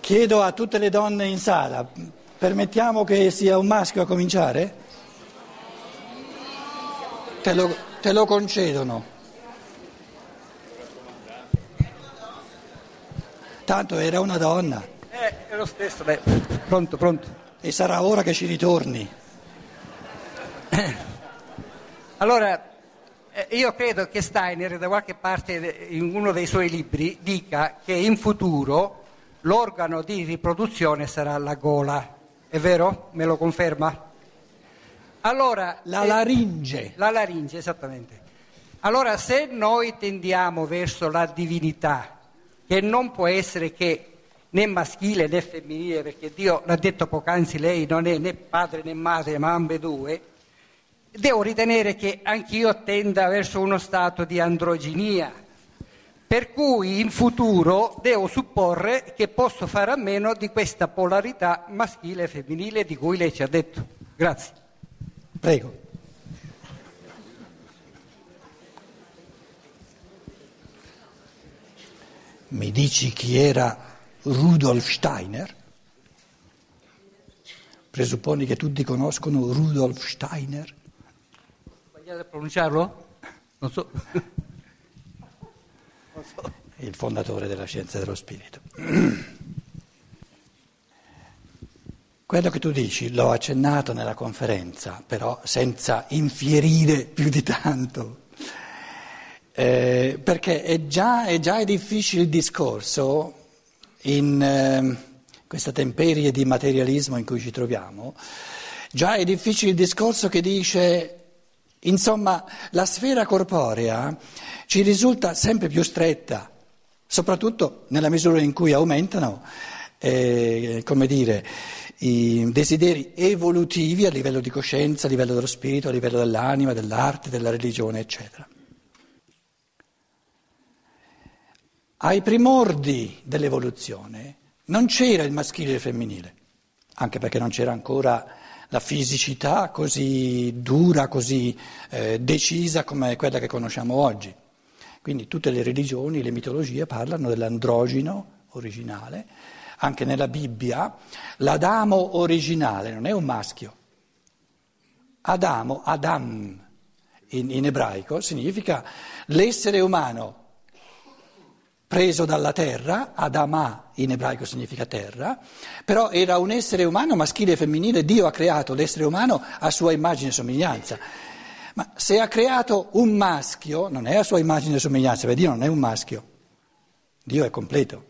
Chiedo a tutte le donne in sala, permettiamo che sia un maschio a cominciare? Te lo, te lo concedono. Tanto era una donna. Eh, è lo stesso, beh. Pronto, pronto. E sarà ora che ci ritorni. Allora, io credo che Steiner, da qualche parte in uno dei suoi libri, dica che in futuro l'organo di riproduzione sarà la gola. È vero? Me lo conferma? Allora, La eh, laringe. La laringe, esattamente. Allora, se noi tendiamo verso la divinità, che non può essere che né maschile né femminile, perché Dio l'ha detto poc'anzi, lei non è né padre né madre, ma ambedue, devo ritenere che anch'io tenda verso uno stato di androginia. Per cui in futuro devo supporre che posso fare a meno di questa polarità maschile e femminile di cui lei ci ha detto. Grazie. Prego. Mi dici chi era Rudolf Steiner? Presupponi che tutti conoscono Rudolf Steiner? A pronunciarlo? Non so. il fondatore della scienza dello spirito. Quello che tu dici l'ho accennato nella conferenza, però senza infierire più di tanto, eh, perché è già, è già difficile il discorso in eh, questa temperie di materialismo in cui ci troviamo, già è difficile il discorso che dice Insomma, la sfera corporea ci risulta sempre più stretta, soprattutto nella misura in cui aumentano, eh, dire, i desideri evolutivi a livello di coscienza, a livello dello spirito, a livello dell'anima, dell'arte, della religione, eccetera. Ai primordi dell'evoluzione non c'era il maschile e il femminile, anche perché non c'era ancora la fisicità così dura, così eh, decisa come quella che conosciamo oggi. Quindi tutte le religioni, le mitologie parlano dell'androgino originale, anche nella Bibbia l'Adamo originale non è un maschio. Adamo, Adam in, in ebraico significa l'essere umano preso dalla terra, Adamà in ebraico significa terra, però era un essere umano maschile e femminile, Dio ha creato l'essere umano a sua immagine e somiglianza. Ma se ha creato un maschio, non è a sua immagine e somiglianza, perché Dio non è un maschio, Dio è completo.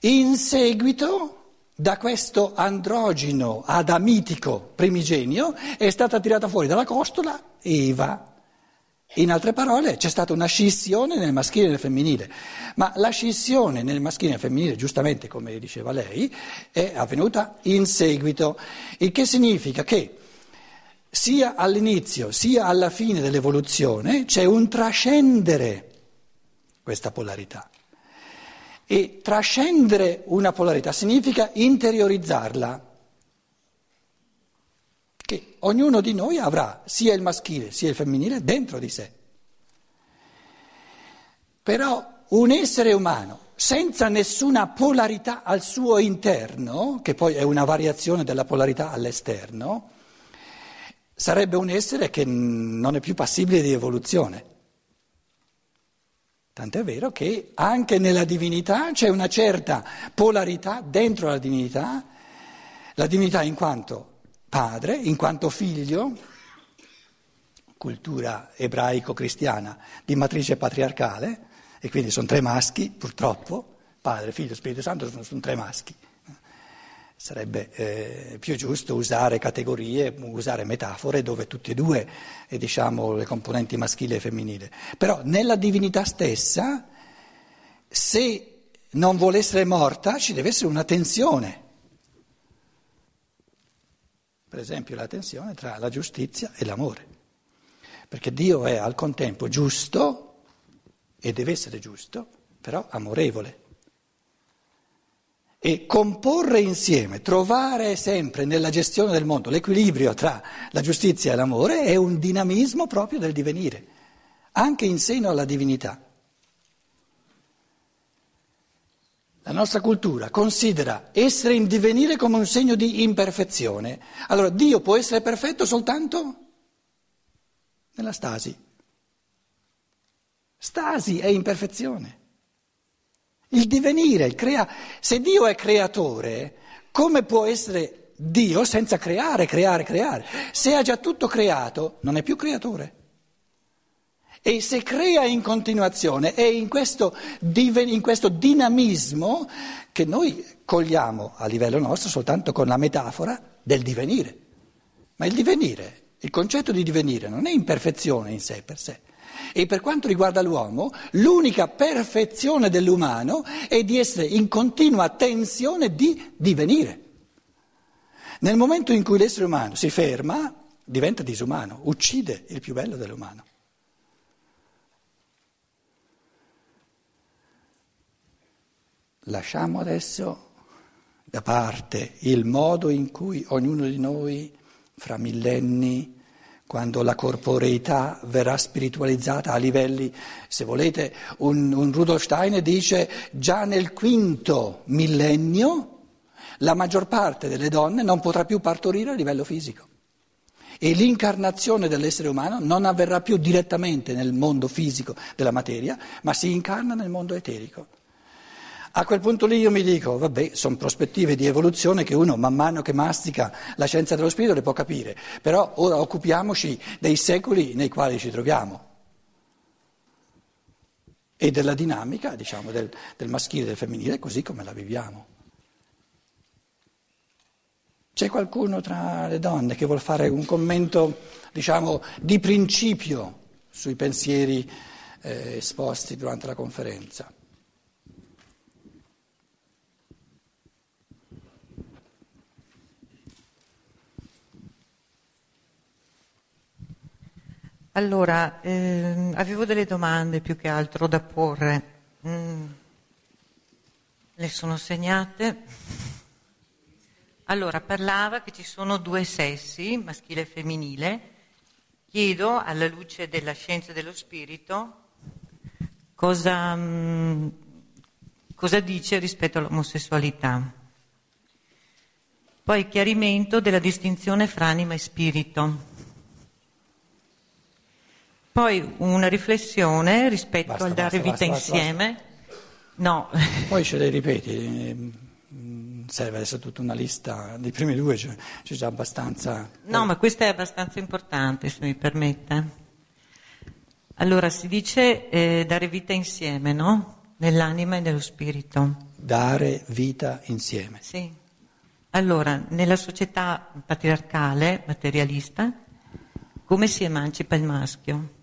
In seguito, da questo androgino adamitico primigenio, è stata tirata fuori dalla costola Eva. In altre parole, c'è stata una scissione nel maschile e nel femminile, ma la scissione nel maschile e nel femminile, giustamente come diceva lei, è avvenuta in seguito, il che significa che sia all'inizio sia alla fine dell'evoluzione c'è un trascendere questa polarità. E trascendere una polarità significa interiorizzarla che ognuno di noi avrà sia il maschile sia il femminile dentro di sé. Però un essere umano senza nessuna polarità al suo interno, che poi è una variazione della polarità all'esterno, sarebbe un essere che non è più passibile di evoluzione. Tant'è vero che anche nella divinità c'è una certa polarità dentro la divinità, la divinità in quanto padre, in quanto figlio, cultura ebraico-cristiana di matrice patriarcale, e quindi sono tre maschi, purtroppo, padre, figlio, Spirito Santo sono, sono tre maschi. Sarebbe eh, più giusto usare categorie, usare metafore dove tutti e due, eh, diciamo, le componenti maschile e femminile. Però nella divinità stessa, se non vuole essere morta, ci deve essere una tensione per esempio la tensione tra la giustizia e l'amore, perché Dio è al contempo giusto e deve essere giusto, però amorevole. E comporre insieme, trovare sempre nella gestione del mondo l'equilibrio tra la giustizia e l'amore è un dinamismo proprio del divenire, anche in seno alla divinità. La nostra cultura considera essere in divenire come un segno di imperfezione. Allora Dio può essere perfetto soltanto nella stasi. Stasi è imperfezione. Il divenire, il crea... se Dio è creatore, come può essere Dio senza creare, creare, creare? Se ha già tutto creato, non è più creatore. E se crea in continuazione è in questo, in questo dinamismo che noi cogliamo a livello nostro soltanto con la metafora del divenire. Ma il divenire, il concetto di divenire non è imperfezione in sé per sé. E per quanto riguarda l'uomo, l'unica perfezione dell'umano è di essere in continua tensione di divenire. Nel momento in cui l'essere umano si ferma, diventa disumano, uccide il più bello dell'umano. Lasciamo adesso da parte il modo in cui ognuno di noi, fra millenni, quando la corporeità verrà spiritualizzata a livelli, se volete, un, un Rudolf Steiner dice già nel quinto millennio la maggior parte delle donne non potrà più partorire a livello fisico e l'incarnazione dell'essere umano non avverrà più direttamente nel mondo fisico della materia, ma si incarna nel mondo eterico. A quel punto lì io mi dico, vabbè, sono prospettive di evoluzione che uno man mano che mastica la scienza dello spirito le può capire, però ora occupiamoci dei secoli nei quali ci troviamo e della dinamica, diciamo, del, del maschile e del femminile così come la viviamo. C'è qualcuno tra le donne che vuol fare un commento, diciamo, di principio sui pensieri eh, esposti durante la conferenza? Allora, ehm, avevo delle domande più che altro da porre. Mm, le sono segnate. Allora, parlava che ci sono due sessi, maschile e femminile. Chiedo, alla luce della scienza dello spirito, cosa, mm, cosa dice rispetto all'omosessualità. Poi chiarimento della distinzione fra anima e spirito. Poi una riflessione rispetto basta, al dare basta, vita basta, insieme. No. Poi ce le ripeti, mm, serve adesso tutta una lista, dei primi due c'è, c'è già abbastanza. No, ma questa è abbastanza importante, se mi permette. Allora, si dice eh, dare vita insieme, no? Nell'anima e nello spirito. Dare vita insieme. Sì. Allora, nella società patriarcale, materialista, come si emancipa il maschio?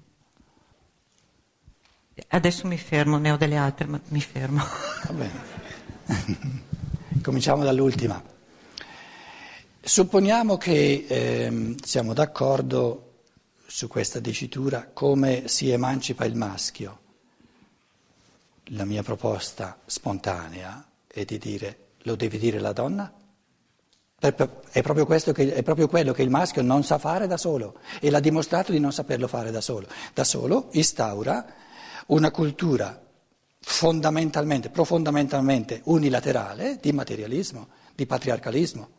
Adesso mi fermo, ne ho delle altre, ma mi fermo. Va bene. Cominciamo dall'ultima. Supponiamo che eh, siamo d'accordo su questa dicitura come si emancipa il maschio. La mia proposta spontanea è di dire lo deve dire la donna? È proprio, che, è proprio, quello che il maschio non sa fare da solo e l'ha dimostrato di non saperlo fare da solo. Da solo instaura una cultura fondamentalmente, profondamentalmente unilaterale di materialismo, di patriarcalismo.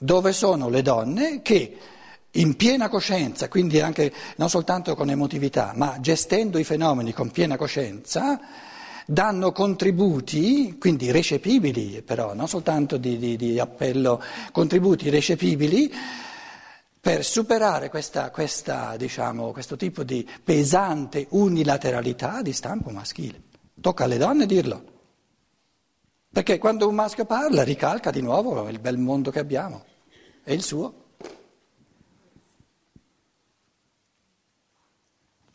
Dove sono le donne che in piena coscienza, quindi anche non soltanto con emotività, ma gestendo i fenomeni con piena coscienza, danno contributi, quindi recepibili però, non soltanto di, di, di appello, contributi recepibili per superare questa, questa, diciamo, questo tipo di pesante unilateralità di stampo maschile. Tocca alle donne dirlo. Perché quando un maschio parla ricalca di nuovo il bel mondo che abbiamo e il suo.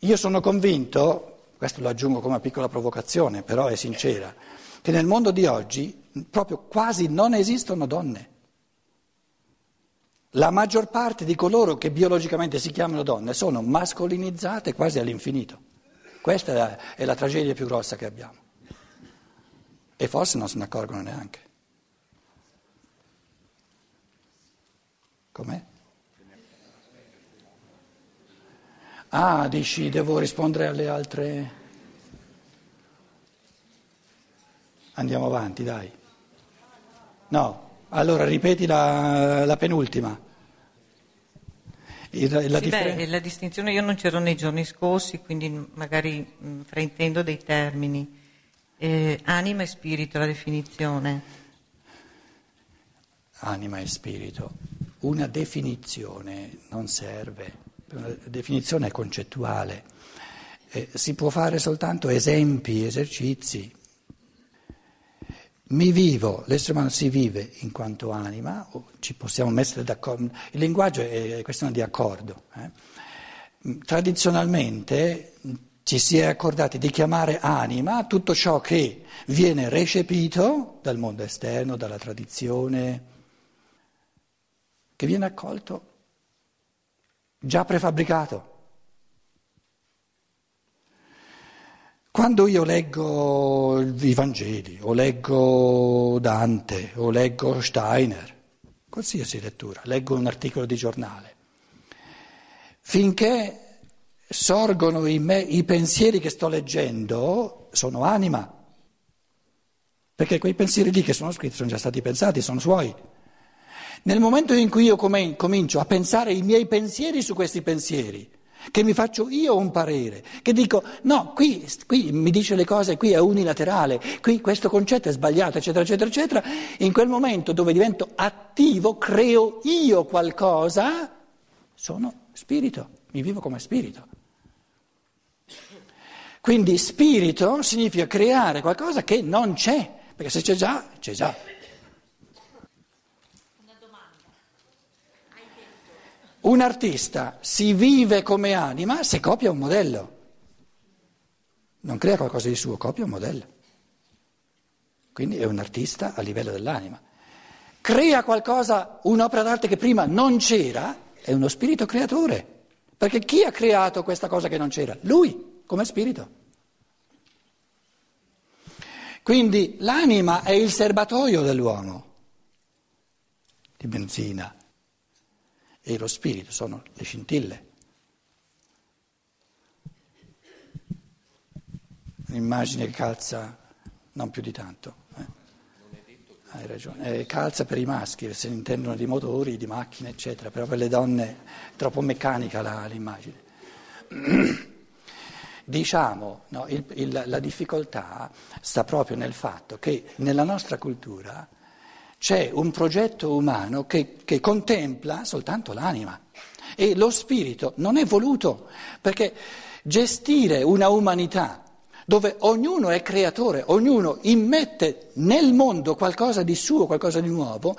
Io sono convinto, questo lo aggiungo come una piccola provocazione, però è sincera, che nel mondo di oggi proprio quasi non esistono donne. La maggior parte di coloro che biologicamente si chiamano donne sono mascolinizzate quasi all'infinito. Questa è la, tragedia più grossa che abbiamo. E forse non se ne accorgono neanche. Com'è? Ah, dici, devo rispondere alle altre... Andiamo avanti, dai. No, allora ripeti la, la penultima. Il, la, sì, differen- beh, la, distinzione, io non c'ero nei giorni scorsi, quindi magari mh, fraintendo dei termini. Eh, anima e spirito, la definizione. Anima e spirito. Una definizione non serve, una definizione è concettuale. Eh, si può fare soltanto esempi, esercizi. Mi vivo, l'essere umano si vive in quanto anima, ci possiamo mettere d'accordo. Il linguaggio è questione di accordo. Eh. Tradizionalmente ci si è accordati di chiamare anima tutto ciò che viene recepito dal mondo esterno, dalla tradizione, che viene accolto già prefabbricato. Quando io leggo i Vangeli, o leggo Dante, o leggo Steiner, qualsiasi lettura, leggo un articolo di giornale, finché sorgono in me i pensieri che sto leggendo, sono anima, perché quei pensieri lì che sono scritti sono già stati pensati, sono suoi. Nel momento in cui io comincio a pensare i miei pensieri su questi pensieri, che mi faccio io un parere, che dico no, qui, qui, mi dice le cose, qui è unilaterale, qui questo concetto è sbagliato, eccetera, eccetera, eccetera, in quel momento dove divento attivo, creo io qualcosa, sono spirito, mi vivo come spirito. Quindi spirito significa creare qualcosa che non c'è, perché se c'è già, c'è già. Un artista si vive come anima se copia un modello. Non crea qualcosa di suo, copia un modello. Quindi è un artista a livello dell'anima. Crea qualcosa, un'opera d'arte che prima non c'era, è uno spirito creatore. Perché chi ha creato questa cosa che non c'era? Lui, come spirito. Quindi l'anima è il serbatoio dell'uomo di benzina e lo spirito sono le scintille. Un'immagine che calza non più di tanto. Eh. Hai ragione. Eh, calza per i maschi, se ne intendono di motori, di macchine, eccetera, però per le donne è troppo meccanica la, l'immagine. Diciamo, no, il, il, la difficoltà sta proprio nel fatto che nella nostra cultura c'è un progetto umano che, che contempla soltanto l'anima. E lo spirito non è voluto perché gestire una umanità dove ognuno è creatore, ognuno immette nel mondo qualcosa di suo, qualcosa di nuovo,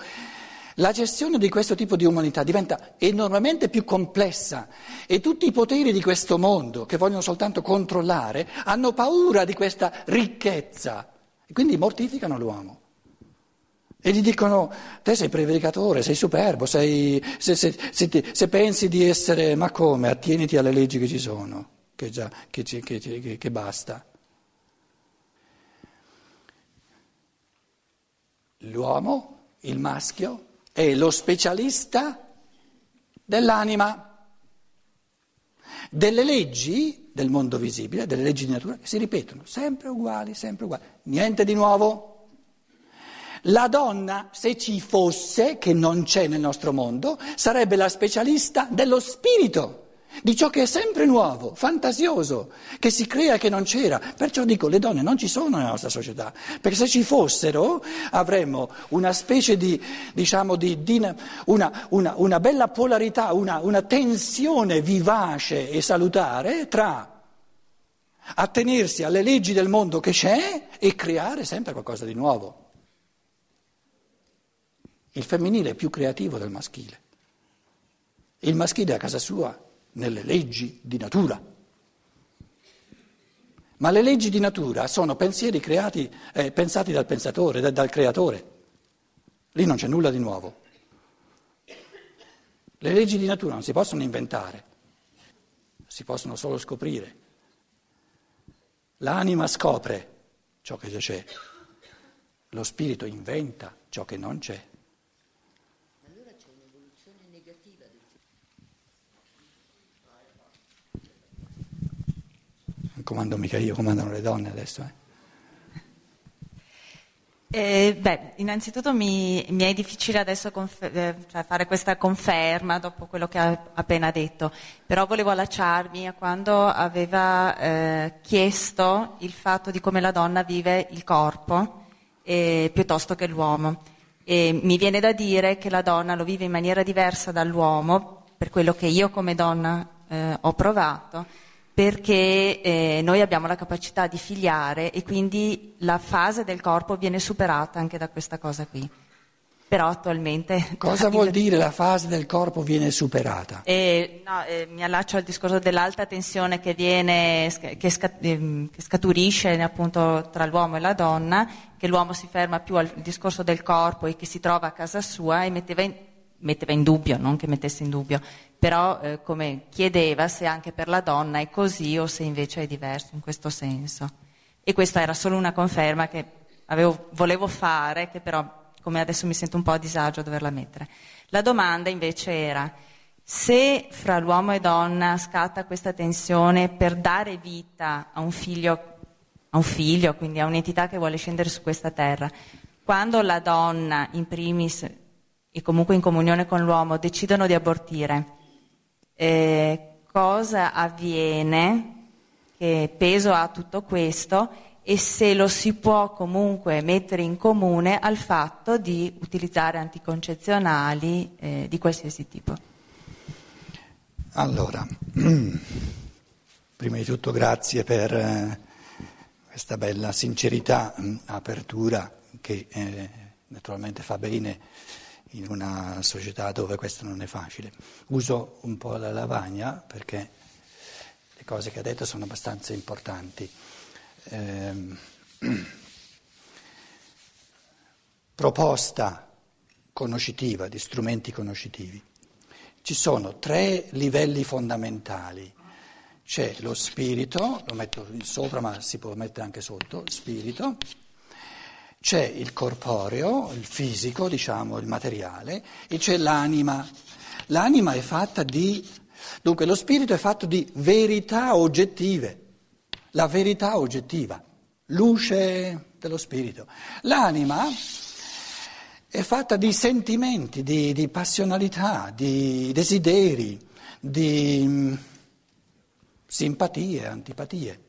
la gestione di questo tipo di umanità diventa enormemente più complessa. E tutti i poteri di questo mondo che vogliono soltanto controllare hanno paura di questa ricchezza. E quindi mortificano l'uomo. E gli dicono, te sei prevaricatore, sei superbo, sei, se, se, se, se, pensi di essere, ma come, attieniti alle leggi che ci sono, che, già, che, che, che basta. L'uomo, il maschio, è lo specialista dell'anima, delle leggi del mondo visibile, delle leggi di natura, che si ripetono, sempre uguali, sempre uguali, niente di nuovo. La donna, se ci fosse, che non c'è nel nostro mondo, sarebbe la specialista dello spirito, di ciò che è sempre nuovo, fantasioso, che si crea e che non c'era. Perciò dico, le donne non ci sono nella nostra società, perché se ci fossero avremmo una specie di, diciamo, di, di una, una, una, bella polarità, una, una tensione vivace e salutare tra attenersi alle leggi del mondo che c'è e creare sempre qualcosa di nuovo. Il femminile è più creativo del maschile. Il maschile è a casa sua, nelle leggi di natura. Ma le leggi di natura sono pensieri creati, eh, pensati dal pensatore, da, dal creatore. Lì non c'è nulla di nuovo. Le leggi di natura non si possono inventare, si possono solo scoprire. L'anima scopre ciò che già c'è, lo spirito inventa ciò che non c'è. Comando mica io, comandano le donne adesso. Eh. Eh, beh, innanzitutto mi, mi, è difficile adesso confer- eh, cioè fare questa conferma dopo quello che ha appena detto, però volevo allacciarmi a quando aveva eh, chiesto il fatto di come la donna vive il corpo eh, piuttosto che l'uomo. E mi viene da dire che la donna lo vive in maniera diversa dall'uomo, per quello che io come donna eh, ho provato, perché eh, noi abbiamo la capacità di figliare e quindi la fase del corpo viene superata anche da questa cosa qui. Però attualmente... Cosa vuol dire la fase del corpo viene superata? Eh, no, eh, mi allaccio al discorso dell'alta tensione che, viene, che, scat, ehm, che scaturisce appunto tra l'uomo e la donna, che l'uomo si ferma più al discorso del corpo e che si trova a casa sua e metteva in, metteva in dubbio, non che mettesse in dubbio, però eh, come chiedeva se anche per la donna è così o se invece è diverso in questo senso. E questa era solo una conferma che avevo, volevo fare, che però come adesso mi sento un po' a disagio a doverla mettere. La domanda invece era se fra l'uomo e donna scatta questa tensione per dare vita a un figlio, a un figlio quindi a un'entità che vuole scendere su questa terra, quando la donna in primis e comunque in comunione con l'uomo decidono di abortire, eh, cosa avviene, che peso ha tutto questo e se lo si può comunque mettere in comune al fatto di utilizzare anticoncezionali eh, di qualsiasi tipo. Allora, prima di tutto grazie per eh, questa bella sincerità, apertura che eh, naturalmente fa bene in una società dove questo non è facile. Uso un po' la lavagna perché le cose che ha detto sono abbastanza importanti. Eh, proposta conoscitiva, di strumenti conoscitivi. Ci sono tre livelli fondamentali. C'è lo spirito, lo metto sopra ma si può mettere anche sotto, spirito, c'è il corporeo, il fisico, diciamo, il materiale, e c'è l'anima. L'anima è fatta di, dunque lo spirito è fatto di verità oggettive, la verità oggettiva, luce dello spirito. L'anima è fatta di sentimenti, di, di passionalità, di desideri, di mm, simpatie, antipatie.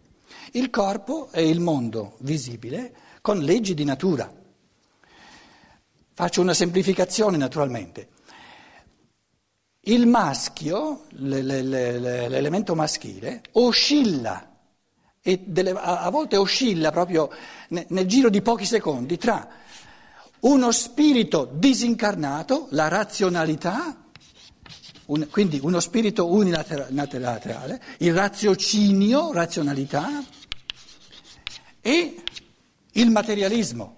Il corpo è il mondo visibile con leggi di natura. Faccio una semplificazione naturalmente. Il maschio, l'elemento maschile, oscilla e delle, a, volte oscilla proprio nel, giro di pochi secondi tra uno spirito disincarnato, la razionalità, un, quindi uno spirito unilaterale, il raziocinio, razionalità, e il materialismo.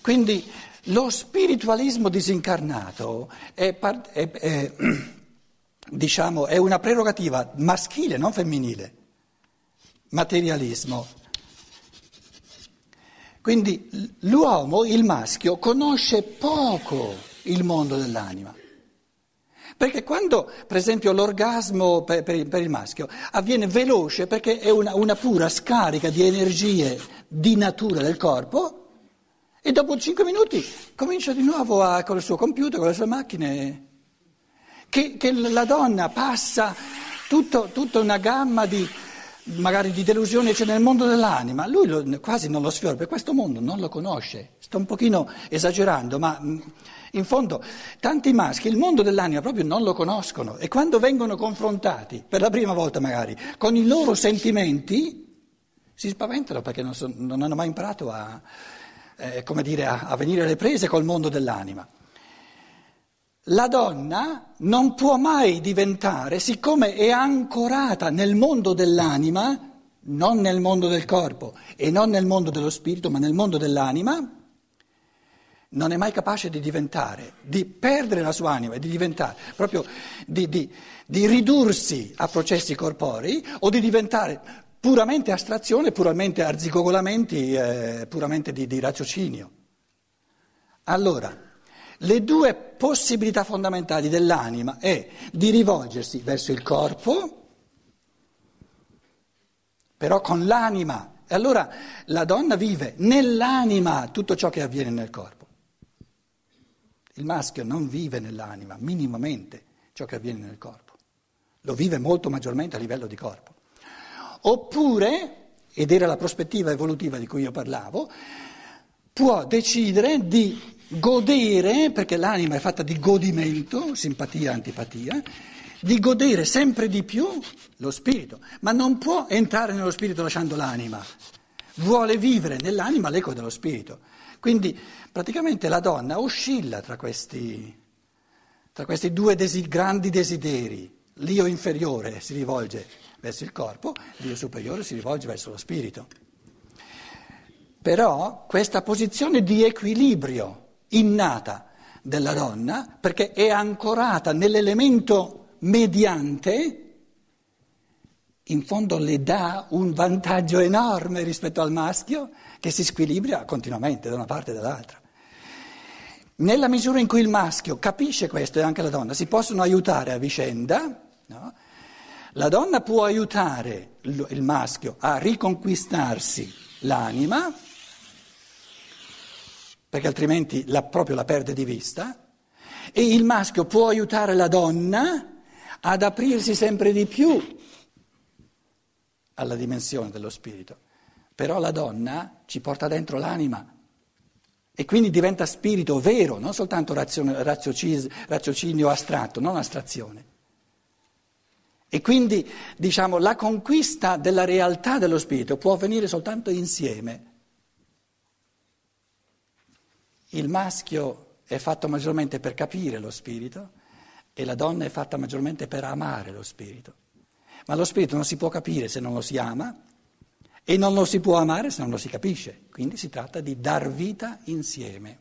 Quindi lo spiritualismo disincarnato è, è, è, diciamo, è una prerogativa maschile, non femminile. Materialismo. Quindi l'uomo, il maschio, conosce poco il mondo dell'anima. Perché quando, per esempio, l'orgasmo per, per, per il maschio avviene veloce perché è una, una pura scarica di energie di natura del corpo, e dopo cinque minuti comincia di nuovo a, con il suo computer, con le sue macchine, che, che la donna passa tutto, tutta una gamma di, magari di delusione c'è nel mondo dell'anima, lui lo, quasi non lo sfiora, perché questo mondo non lo conosce, sto un pochino esagerando, ma in fondo tanti maschi il mondo dell'anima proprio non lo conoscono e quando vengono confrontati, per la prima volta magari, con i loro sentimenti, si spaventano perché non, so, non hanno mai imparato a, eh, dire, a, a venire alle prese col mondo dell'anima. La donna non può mai diventare, siccome è ancorata nel mondo dell'anima, non nel mondo del corpo e non nel mondo dello spirito, ma nel mondo dell'anima, non è mai capace di diventare, di perdere la sua anima di diventare, proprio di, di, di ridursi a processi corporei o di diventare puramente astrazione, puramente arzigogolamenti, eh, puramente di, di raziocinio. Allora, le due possibilità fondamentali dell'anima è di rivolgersi verso il corpo, però con l'anima E allora la donna vive nell'anima tutto ciò che avviene nel corpo. Il maschio non vive nell'anima minimamente ciò che avviene nel corpo, lo vive molto maggiormente a livello di corpo. Oppure, ed era la prospettiva evolutiva di cui io parlavo, può decidere di godere, perché l'anima è fatta di godimento, simpatia, antipatia, di godere sempre di più lo spirito, ma non può entrare nello spirito lasciando l'anima, vuole vivere nell'anima l'eco dello spirito. Quindi praticamente la donna oscilla tra questi, tra questi due desi, grandi desideri. L'io inferiore si rivolge verso il corpo, l'io superiore si rivolge verso lo spirito. Però questa posizione di equilibrio innata della donna, perché è ancorata nell'elemento mediante, in fondo le dà un vantaggio enorme rispetto al maschio che si squilibra continuamente da una parte e dall'altra. Nella misura in cui il maschio capisce questo e anche la donna si possono aiutare a vicenda, no? la donna può aiutare il maschio a riconquistarsi l'anima, perché altrimenti la, proprio la perde di vista, e il maschio può aiutare la donna ad aprirsi sempre di più alla dimensione dello spirito. Però la donna ci porta dentro l'anima e quindi diventa spirito vero, non soltanto raziocinio astratto, non astrazione. E quindi, diciamo, la conquista della realtà dello spirito può avvenire soltanto insieme. Il maschio è fatto maggiormente per capire lo spirito e la donna è fatta maggiormente per amare lo spirito. Ma lo spirito non si può capire se non lo si ama e non lo si può amare se non lo si capisce. Quindi si tratta di dar vita insieme.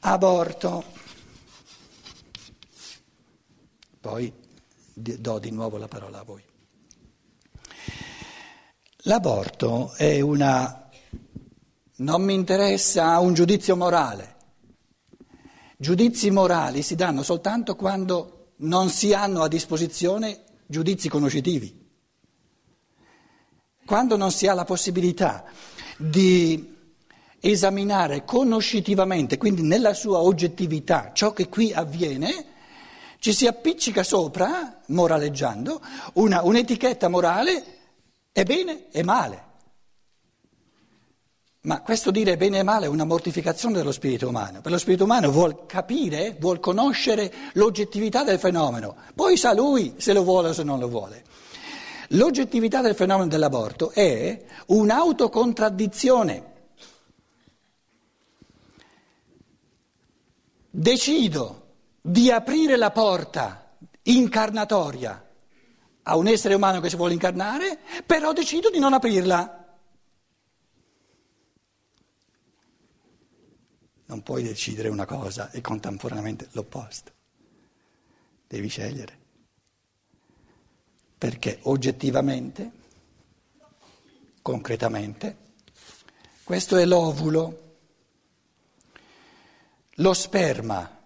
Aborto. Poi do di nuovo la parola a voi. L'aborto è una... non mi interessa un giudizio morale. Giudizi morali si danno soltanto quando non si hanno a disposizione giudizi conoscitivi. Quando non si ha la possibilità di esaminare conoscitivamente, quindi nella sua oggettività, ciò che qui avviene, ci si appiccica sopra, moraleggiando, una, un'etichetta morale è bene e male. Ma questo dire bene e male è una mortificazione dello spirito umano. Per lo spirito umano vuol capire, vuol conoscere l'oggettività del fenomeno. Poi sa lui se lo vuole o se non lo vuole. L'oggettività del fenomeno dell'aborto è un'autocontraddizione. Decido di aprire la porta incarnatoria a un essere umano che si vuole incarnare, però decido di non aprirla. Non puoi decidere una cosa e contemporaneamente l'opposto. Devi scegliere. Perché oggettivamente, concretamente, questo è l'ovulo. Lo sperma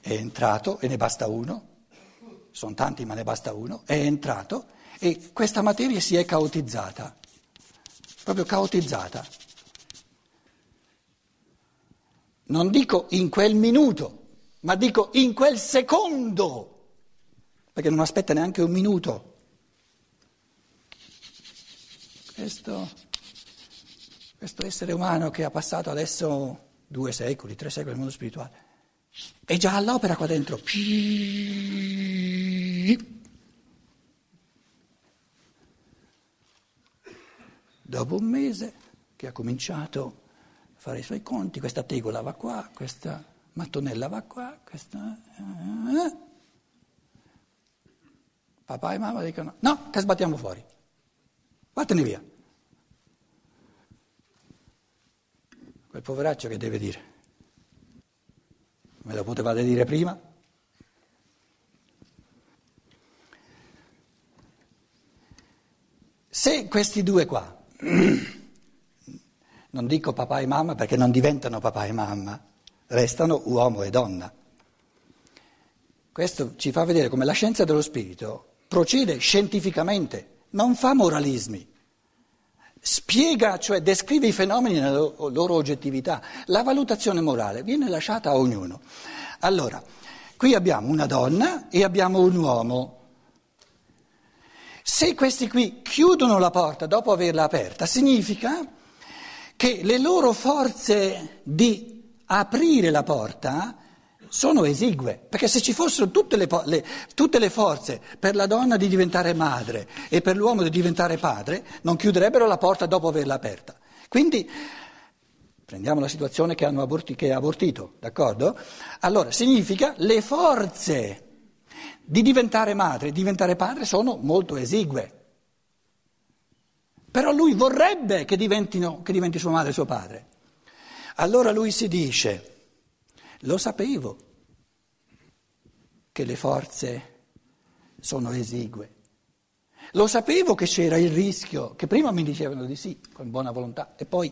è entrato e ne basta uno, sono tanti ma ne basta uno, è entrato e questa materia si è caotizzata, proprio caotizzata. Non dico in quel minuto, ma dico in quel secondo, perché non aspetta neanche un minuto. Questo, questo essere umano che ha passato adesso due secoli, tre secoli nel mondo spirituale, è già all'opera qua dentro. Dopo un mese che ha cominciato fare i suoi conti, questa tegola va qua, questa mattonella va qua, questa... Eh. Papà e mamma dicono no, che sbattiamo fuori, vattene via. Quel poveraccio che deve dire? Me lo potevate dire prima? Se questi due qua non dico papà e mamma perché non diventano papà e mamma, restano uomo e donna. Questo ci fa vedere come la scienza dello spirito procede scientificamente, non fa moralismi, spiega, cioè descrive i fenomeni nella loro oggettività. La valutazione morale viene lasciata a ognuno. Allora, qui abbiamo una donna e abbiamo un uomo. Se questi qui chiudono la porta dopo averla aperta, significa che le loro forze di aprire la porta sono esigue, perché se ci fossero tutte le, le, tutte le, forze per la donna di diventare madre e per l'uomo di diventare padre, non chiuderebbero la porta dopo averla aperta. Quindi prendiamo la situazione che, hanno aborti, abortito, d'accordo? Allora significa le forze di diventare madre e diventare padre sono molto esigue. Però lui vorrebbe che, che diventi sua madre e suo padre. Allora lui si dice lo sapevo che le forze sono esigue. Lo sapevo che c'era il rischio, che prima mi dicevano di sì, con buona volontà, e poi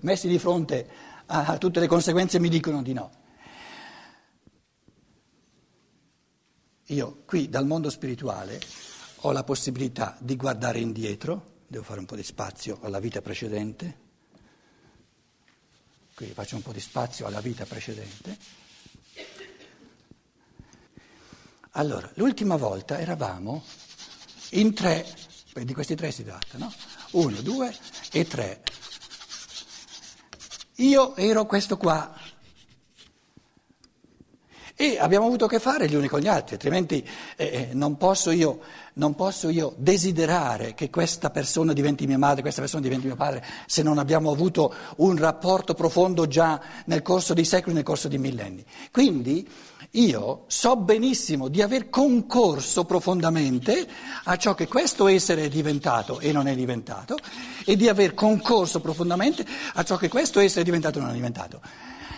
messi di fronte a tutte le conseguenze mi dicono di no. Io qui dal mondo spirituale ho la possibilità di guardare indietro, devo fare un po' di spazio alla vita precedente, quindi faccio un po' di spazio alla vita precedente. Allora, l'ultima volta eravamo in tre, di questi tre si tratta, no? Uno, due e tre. Io ero questo qua. E abbiamo avuto a che fare gli uni con gli altri, altrimenti eh, eh non, posso io, non, posso io, desiderare che questa persona diventi mia madre, questa persona diventi mio padre, se non abbiamo avuto un rapporto profondo già nel corso dei secoli, nel corso di millenni. Quindi io so benissimo di aver concorso profondamente a ciò che questo essere è diventato e non è diventato, e di aver concorso profondamente a ciò che questo essere è diventato e non è diventato.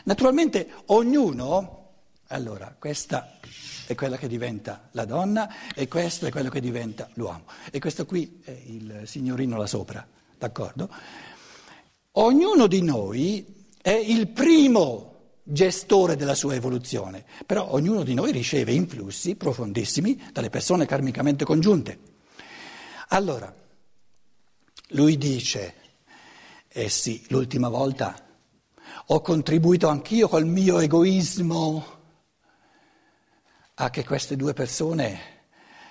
Naturalmente ognuno allora, questa è quella che diventa la donna e questo è quello che diventa l'uomo. E questo qui è il signorino là sopra, d'accordo? Ognuno di noi è il primo gestore della sua evoluzione, però ognuno di noi riceve influssi profondissimi dalle persone karmicamente congiunte. Allora, lui dice, eh sì, l'ultima volta ho contribuito anch'io col mio egoismo a che queste due persone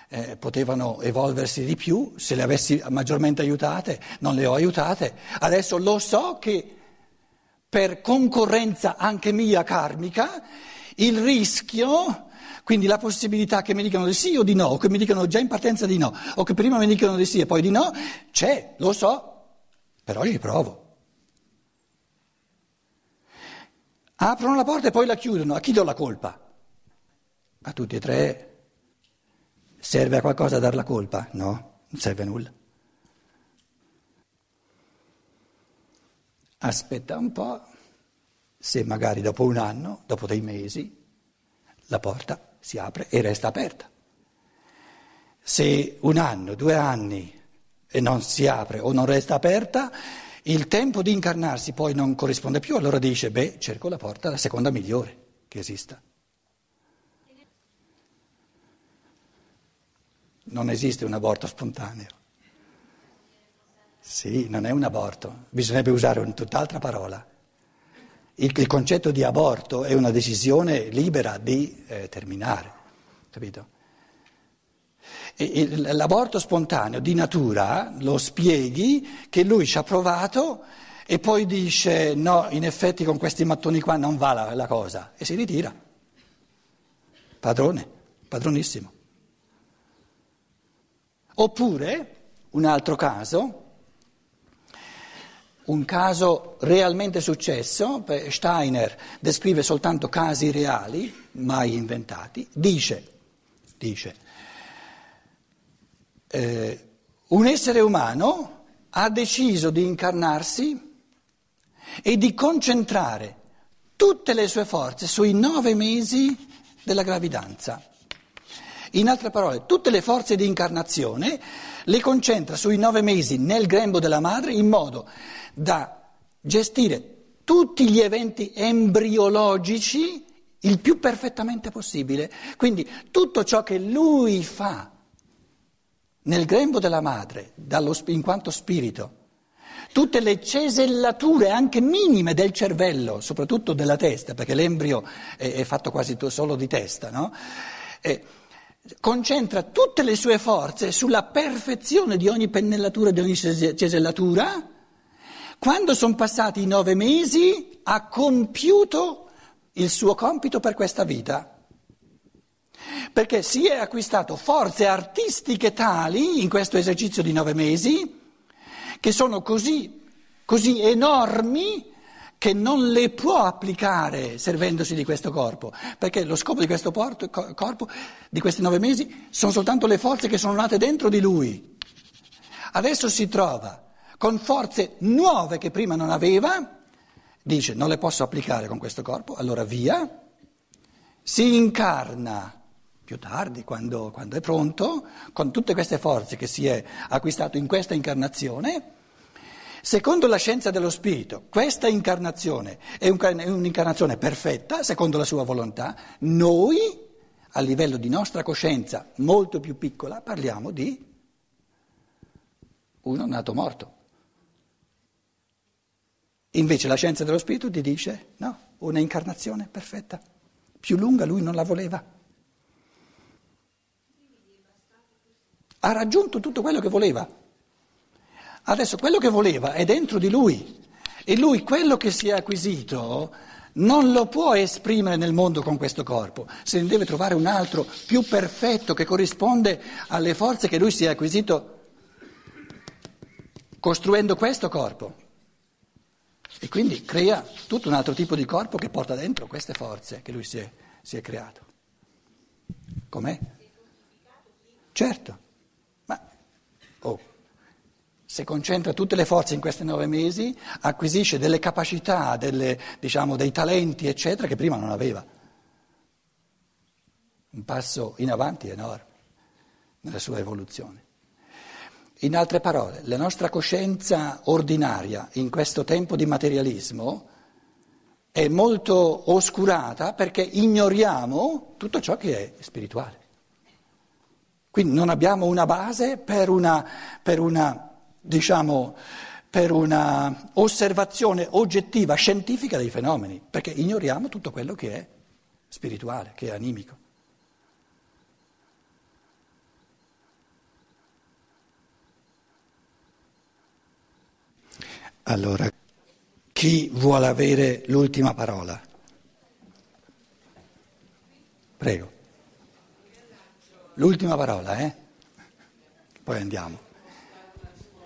eh, potevano evolversi di più, se le avessi maggiormente aiutate, non le ho aiutate. Adesso lo so che per concorrenza anche mia karmica, il rischio, quindi la possibilità che mi dicano di sì o di no, o che mi dicano già in partenza di no, o che prima mi dicano di sì e poi di no, c'è, lo so, però ci provo. Aprono la porta e poi la chiudono, a chi do la colpa? A tutti e tre serve a qualcosa dar la colpa? No, non serve a nulla. Aspetta un po', se magari dopo un anno, dopo dei mesi, la porta si apre e resta aperta. Se un anno, due anni e non si apre o non resta aperta, il tempo di incarnarsi poi non corrisponde più, allora dice, beh, cerco la porta, la seconda migliore che esista. Non esiste un aborto spontaneo. Sì, non è un aborto, bisognerebbe usare un tutt'altra parola. Il, il concetto di aborto è una decisione libera di eh, terminare, capito? E, il, l'aborto spontaneo di natura lo spieghi che lui ci ha provato e poi dice no, in effetti con questi mattoni qua non va la, la cosa e si ritira. Padrone, padronissimo. Oppure, un altro caso, un caso realmente successo, Steiner descrive soltanto casi reali, mai inventati, dice, dice eh, un essere umano ha deciso di incarnarsi e di concentrare tutte le sue forze sui nove mesi della gravidanza. In altre parole, tutte le forze di incarnazione le concentra sui nove mesi nel grembo della madre in modo da gestire tutti gli eventi embriologici il più perfettamente possibile. Quindi tutto ciò che lui fa nel grembo della madre, in quanto spirito, tutte le cesellature anche minime del cervello, soprattutto della testa, perché l'embrio è, è fatto quasi solo di testa, no? E concentra tutte le sue forze sulla perfezione di ogni pennellatura, di ogni cesellatura. Quando sono passati i nove mesi ha compiuto il suo compito per questa vita perché si è acquistato forze artistiche tali in questo esercizio di nove mesi che sono così, così enormi che non le può applicare servendosi di questo corpo, perché lo scopo di questo porto, corpo, di questi nove mesi, sono soltanto le forze che sono nate dentro di lui. Adesso si trova con forze nuove che prima non aveva, dice non le posso applicare con questo corpo, allora via, si incarna più tardi, quando, quando, è pronto, con tutte queste forze che si è acquistato in questa incarnazione. Secondo la scienza dello spirito, questa incarnazione è un'incarnazione perfetta, secondo la sua volontà. Noi, a livello di nostra coscienza molto più piccola, parliamo di uno nato morto. Invece la scienza dello spirito ti dice no, una incarnazione perfetta. Più lunga lui non la voleva. ha raggiunto tutto quello che voleva. Adesso quello che voleva è dentro di lui e lui quello che si è acquisito non lo può esprimere nel mondo con questo corpo, se ne deve trovare un altro più perfetto che corrisponde alle forze che lui si è acquisito costruendo questo corpo. E quindi crea tutto un altro tipo di corpo che porta dentro queste forze che lui si è, si è creato. Com'è? Certo. Se concentra tutte le forze in questi nove mesi, acquisisce delle capacità, delle, diciamo, dei talenti, eccetera, che prima non aveva. Un passo in avanti enorme nella sua evoluzione. In altre parole, la nostra coscienza ordinaria in questo tempo di materialismo è molto oscurata perché ignoriamo tutto ciò che è spirituale. Quindi non abbiamo una base per una, per una, diciamo, per una osservazione oggettiva, scientifica dei fenomeni, perché ignoriamo tutto quello che è spirituale, che è animico. Allora, chi vuole avere l'ultima parola? Prego. L'ultima parola, eh? Poi andiamo.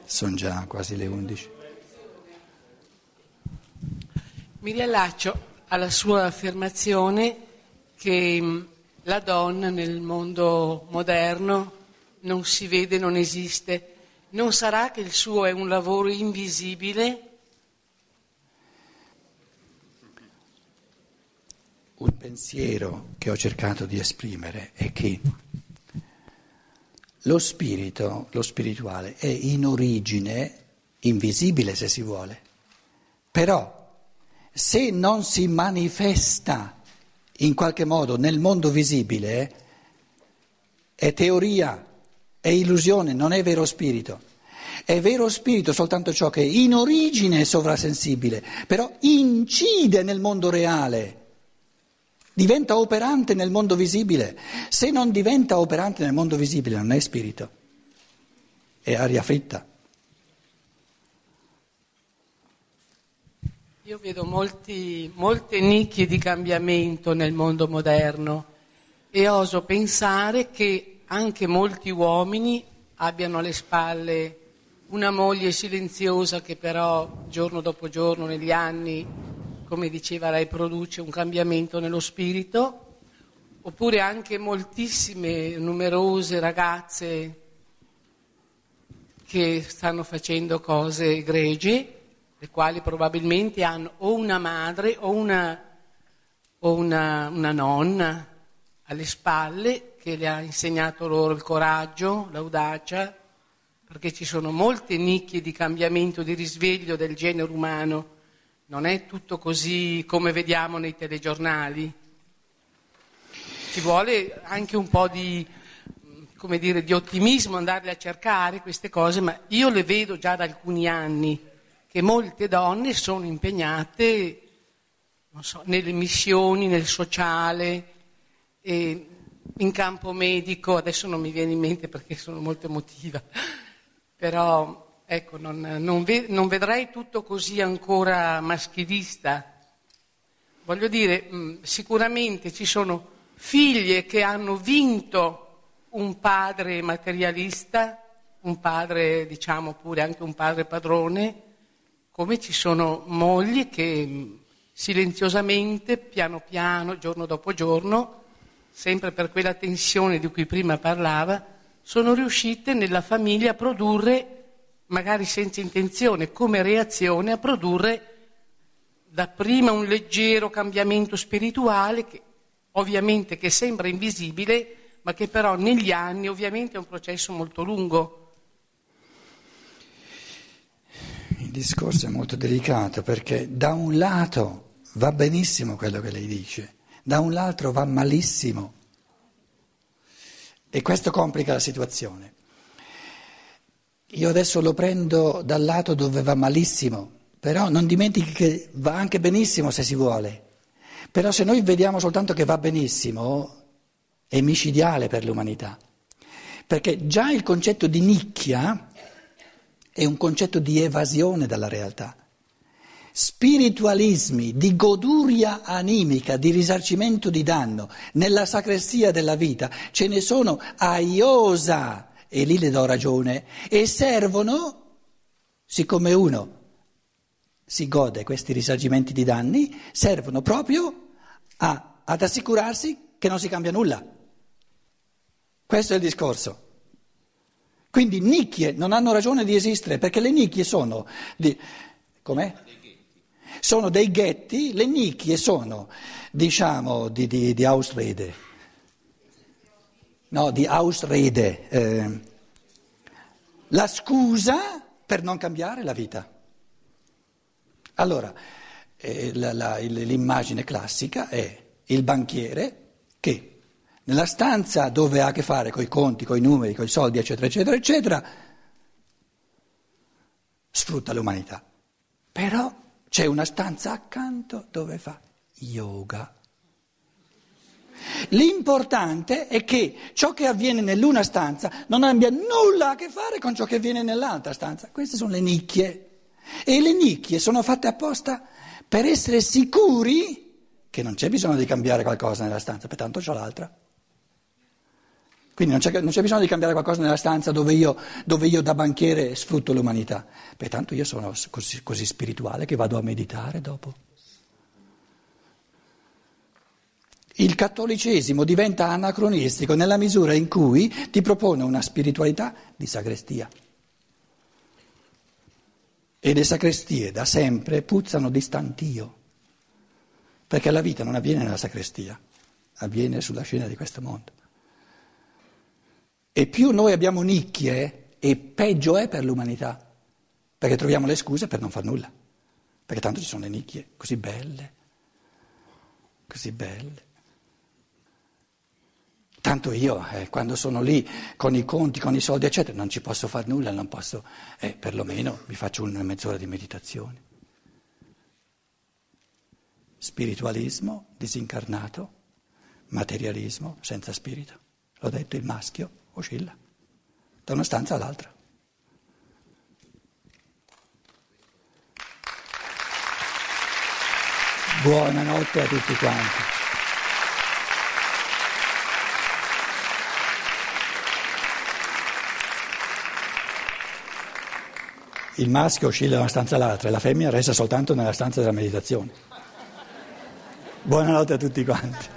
Sono già quasi le 11. Mi riallaccio alla sua affermazione che mm, la donna nel mondo moderno non si vede, non esiste. Non sarà che il suo è un lavoro invisibile? Un pensiero che ho cercato di esprimere è che lo spirito, lo spirituale, è in origine invisibile se si vuole, però se non si manifesta in qualche modo nel mondo visibile, è teoria, è illusione, non è vero spirito. È vero spirito soltanto ciò che in origine è sovrasensibile, però incide nel mondo reale diventa operante nel mondo visibile. Se non diventa operante nel mondo visibile non è spirito, è aria fritta. Io vedo molti, molte nicchie di cambiamento nel mondo moderno e oso pensare che anche molti uomini abbiano alle spalle una moglie silenziosa che però giorno dopo giorno negli anni come diceva lei, produce un cambiamento nello spirito, oppure anche moltissime, numerose ragazze che stanno facendo cose egregie, le quali probabilmente hanno o una madre o una, o una, una nonna alle spalle che le ha insegnato loro il coraggio, l'audacia, perché ci sono molte nicchie di cambiamento, di risveglio del genere umano non è tutto così come vediamo nei telegiornali. Ci vuole anche un po' di dire, di ottimismo andarle a cercare queste cose, ma io le vedo già da alcuni anni che molte donne sono impegnate so, nelle missioni, nel sociale, in campo medico, adesso non mi viene in mente perché sono molto emotiva, però ecco, non, non, ve, non vedrei tutto così ancora maschilista. Voglio dire, sicuramente ci sono figlie che hanno vinto un padre materialista, un padre, diciamo pure anche un padre padrone, come ci sono mogli che silenziosamente, piano piano, giorno dopo giorno, sempre per quella tensione di cui prima parlava, sono riuscite nella famiglia a produrre, magari senza intenzione, come reazione, a produrre dapprima un leggero cambiamento spirituale, che, ovviamente che sembra invisibile, ma che però negli anni ovviamente è un processo molto lungo. Il discorso è molto delicato perché da un lato va benissimo quello che lei dice, da un lato va malissimo e questo complica la situazione. Io adesso lo prendo dal lato dove va malissimo, però non dimentichi che va anche benissimo se si vuole. Però se noi vediamo soltanto che va benissimo, è micidiale per l'umanità, perché già il concetto di nicchia è un concetto di evasione dalla realtà. Spiritualismi di goduria animica, di risarcimento di danno nella sacrestia della vita ce ne sono a iosa, e lì le do ragione, e servono, siccome uno si gode questi risarcimenti di danni, servono proprio a, ad assicurarsi che non si cambia nulla. Questo è il discorso. Quindi nicchie non hanno ragione di esistere perché le nicchie sono, di, com'è? sono dei ghetti, le nicchie sono, diciamo, di, di, di Ausrede, no, di Ausrede, eh, la scusa per non cambiare la vita. Allora, eh, la, la, l'immagine classica è il banchiere che nella stanza dove ha a che fare con i conti, con i numeri, con i soldi, eccetera, eccetera, eccetera, sfrutta l'umanità. Però c'è una stanza accanto dove fa yoga. L'importante è che ciò che avviene nell'una stanza non abbia nulla a che fare con ciò che avviene nell'altra stanza. Queste sono le nicchie. E le nicchie sono fatte apposta per essere sicuri che non c'è bisogno di cambiare qualcosa nella stanza, pertanto c'ho l'altra. Quindi non c'è, non c'è, bisogno di cambiare qualcosa nella stanza dove io, dove io da banchiere sfrutto l'umanità. Pertanto io sono così, così spirituale che vado a meditare dopo. Il cattolicesimo diventa anacronistico nella misura in cui ti propone una spiritualità di sagrestia. E le sacrestie da sempre puzzano di stantio, perché la vita non avviene nella sacrestia, avviene sulla scena di questo mondo. E più noi abbiamo nicchie, e peggio è per l'umanità, perché troviamo le scuse per non far nulla, perché tanto ci sono le nicchie così belle, così belle. Tanto io, eh, quando sono lì con i conti, con i soldi, eccetera, non ci posso fare nulla, non posso, eh, perlomeno mi faccio una mezz'ora di meditazione. Spiritualismo disincarnato, materialismo senza spirito. L'ho detto, il maschio oscilla da una stanza all'altra. Buonanotte a tutti quanti. Il maschio oscilla da una stanza all'altra e la femmina resta soltanto nella stanza della meditazione. Buonanotte a tutti quanti.